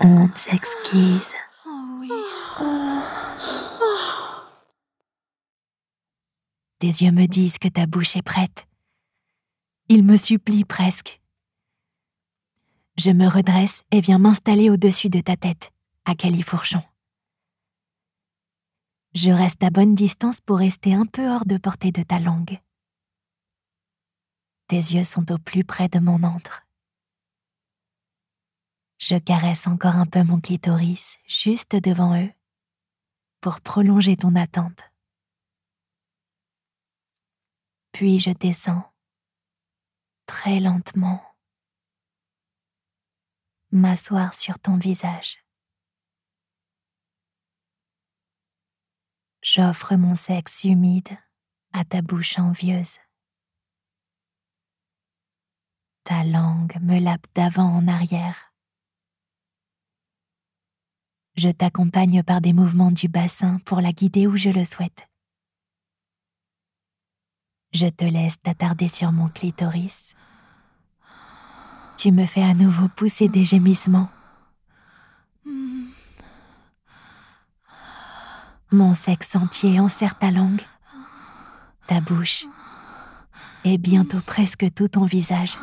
Honte exquise. Oh oui. Tes yeux me disent que ta bouche est prête. Ils me supplient presque. Je me redresse et viens m'installer au-dessus de ta tête, à califourchon. Je reste à bonne distance pour rester un peu hors de portée de ta langue. Tes yeux sont au plus près de mon antre. Je caresse encore un peu mon clitoris juste devant eux pour prolonger ton attente. Puis je descends très lentement m'asseoir sur ton visage. J'offre mon sexe humide à ta bouche envieuse. Ta langue me lape d'avant en arrière. Je t'accompagne par des mouvements du bassin pour la guider où je le souhaite. Je te laisse t'attarder sur mon clitoris tu me fais à nouveau pousser des gémissements. Mon sexe entier enserre ta langue, ta bouche et bientôt presque tout ton visage.